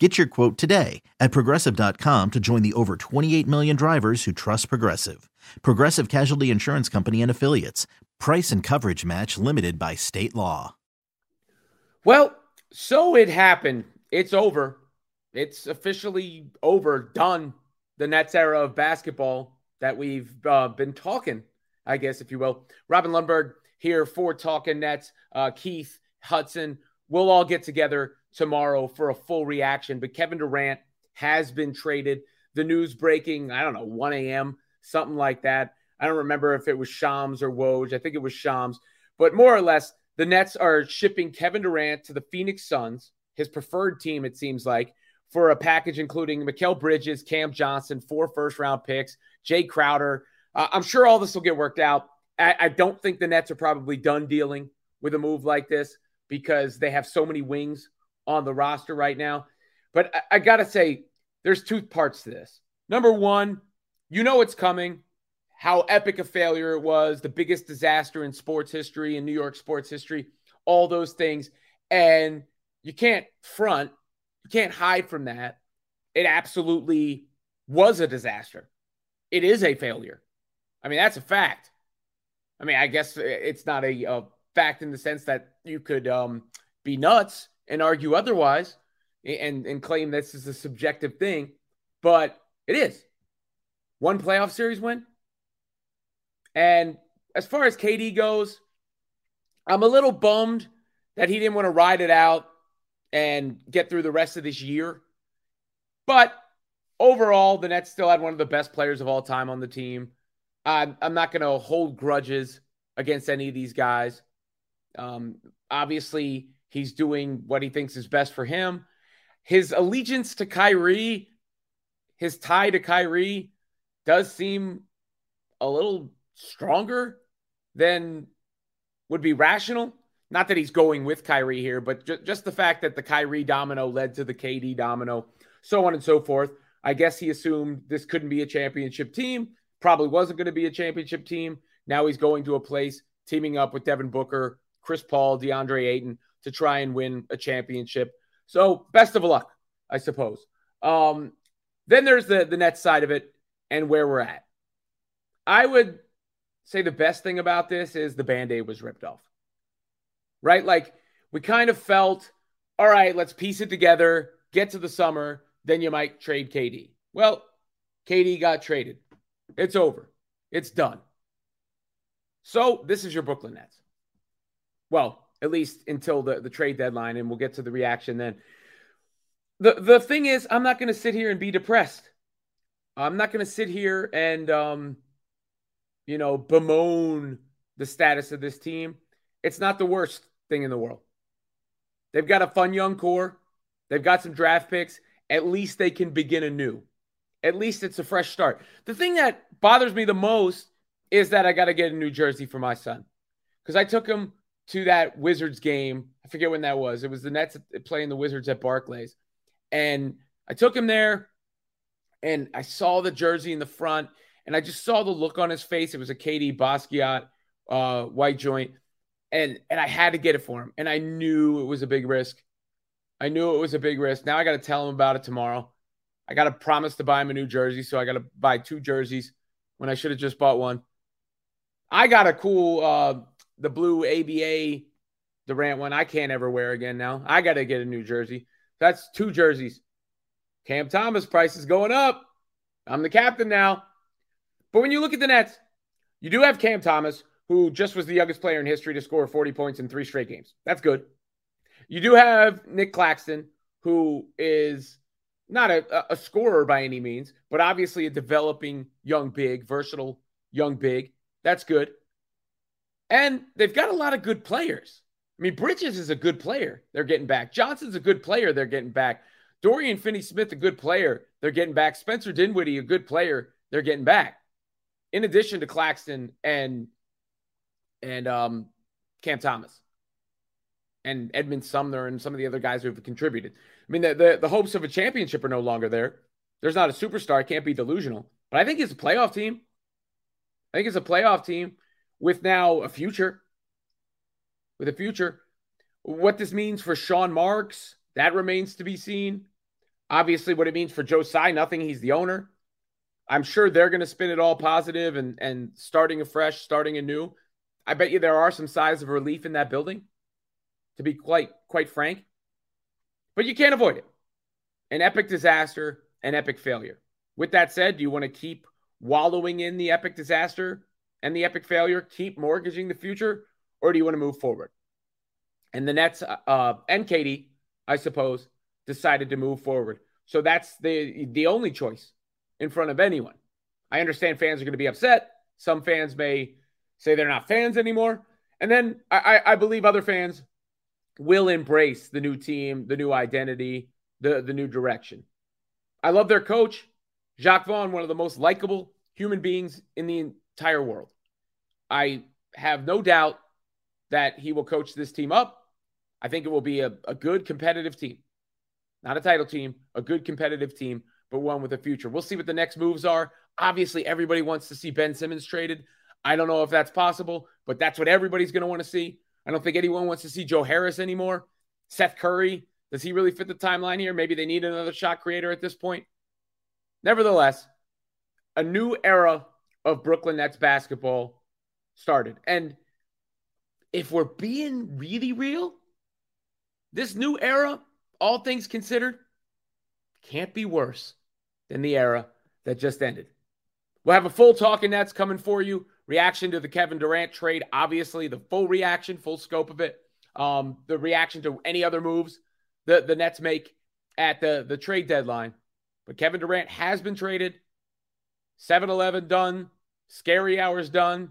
Get your quote today at progressive.com to join the over 28 million drivers who trust Progressive. Progressive Casualty Insurance Company and Affiliates. Price and coverage match limited by state law. Well, so it happened. It's over. It's officially over, done. The Nets era of basketball that we've uh, been talking, I guess, if you will. Robin Lundberg here for Talking Nets. Uh, Keith Hudson. We'll all get together tomorrow for a full reaction. But Kevin Durant has been traded. The news breaking, I don't know, 1 a.m., something like that. I don't remember if it was Shams or Woj. I think it was Shams. But more or less, the Nets are shipping Kevin Durant to the Phoenix Suns, his preferred team, it seems like, for a package including Mikal Bridges, Cam Johnson, four first round picks, Jae Crowder. Uh, I'm sure all this will get worked out. I, I don't think the Nets are probably done dealing with a move like this because they have so many wings on the roster right now. But I, I got to say, there's two parts to this. Number one, you know it's coming, how epic a failure it was, the biggest disaster in sports history, in New York sports history, all those things. And you can't front, you can't hide from that. It absolutely was a disaster. It is a failure. I mean, that's a fact. I mean, I guess it's not a, a fact in the sense that you could um, be nuts and argue otherwise and, and claim this is a subjective thing, but it is. One playoff series win. And as far as KD goes, I'm a little bummed that he didn't want to ride it out and get through the rest of this year. But overall, the Nets still had one of the best players of all time on the team. I'm, I'm not going to hold grudges against any of these guys. Um, obviously, He's doing what he thinks is best for him. His allegiance to Kyrie, his tie to Kyrie, does seem a little stronger than would be rational. Not that he's going with Kyrie here, but ju- just the fact that the Kyrie domino led to the KD domino, so on and so forth. I guess he assumed this couldn't be a championship team, probably wasn't going to be a championship team. Now he's going to a place teaming up with Devin Booker, Chris Paul, DeAndre Ayton to try and win a championship. So best of luck, I suppose. Um, then there's the the net side of it and where we're at. I would say the best thing about this is the band-aid was ripped off. Right? Like we kind of felt, all right, let's piece it together, get to the summer, then you might trade KD. Well, KD got traded. It's over. It's done. So this is your Brooklyn Nets. Well, at least until the, the trade deadline, and we'll get to the reaction then. The the thing is, I'm not gonna sit here and be depressed. I'm not gonna sit here and um, you know, bemoan the status of this team. It's not the worst thing in the world. They've got a fun young core. They've got some draft picks. At least they can begin anew. At least it's a fresh start. The thing that bothers me the most is that I got to get a new jersey for my son because I took him to that Wizards game. I forget when that was. It was the Nets playing the Wizards at Barclays. And I took him there and I saw the jersey in the front and I just saw the look on his face. It was a KD Basquiat uh, white joint. And, and I had to get it for him. And I knew it was a big risk. I knew it was a big risk. Now I got to tell him about it tomorrow. I got to promise to buy him a new jersey. So I got to buy two jerseys when I should have just bought one. I got a cool uh, the blue ABA Durant one I can't ever wear again now. I got to get a new jersey. That's two jerseys. Cam Thomas price is going up. I'm the captain now. But when you look at the Nets, you do have Cam Thomas, who just was the youngest player in history to score 40 points in three straight games. That's good. You do have Nic Claxton, who is not a, a scorer by any means, but obviously a developing young big, versatile young big. That's good. And they've got a lot of good players. I mean, Bridges is a good player. They're getting back. Johnson's a good player. They're getting back. Dorian Finney Smith, a good player. They're getting back. Spencer Dinwiddie, a good player. They're getting back. In addition to Claxton and and um, Cam Thomas and Edmond Sumner and some of the other guys who have contributed. I mean, the, the, the hopes of a championship are no longer there. There's not a superstar. Can't be delusional. But I think it's a playoff team. I think it's a playoff team with now a future. With a future. What this means for Sean Marks, that remains to be seen. Obviously, what it means for Joe Tsai, nothing. He's the owner. I'm sure they're going to spin it all positive and and starting afresh, starting anew. I bet you there are some sighs of relief in that building, to be quite quite frank. But you can't avoid it. An epic disaster, an epic failure. With that said, do you want to keep wallowing in the epic disaster and the epic failure, keep mortgaging the future, or do you want to move forward? And the Nets uh, uh and KD, I suppose, decided to move forward. So that's the the only choice in front of anyone. I understand fans are going to be upset. Some fans may say they're not fans anymore. And then I, I believe other fans will embrace the new team, the new identity, the, the new direction. I love their coach, Jacque Vaughn, one of the most likable human beings in the entire world. I have no doubt that he will coach this team up. I think it will be a, a good competitive team. Not a title team, a good competitive team but one with a future. We'll see what the next moves are. Obviously, everybody wants to see Ben Simmons traded. I don't know if that's possible, but that's what everybody's going to want to see. I don't think anyone wants to see Joe Harris anymore. Seth Curry, does he really fit the timeline here? Maybe they need another shot creator at this point. Nevertheless, a new era of Brooklyn Nets basketball started. And if we're being really real, this new era, all things considered, can't be worse than the era that just ended. We'll have a full talk talking Nets coming for you. Reaction to the Kevin Durant trade, obviously, the full reaction, full scope of it. Um, the reaction to any other moves the, the Nets make at the, the trade deadline. But Kevin Durant has been traded. 7 Eleven done. Scary hours done.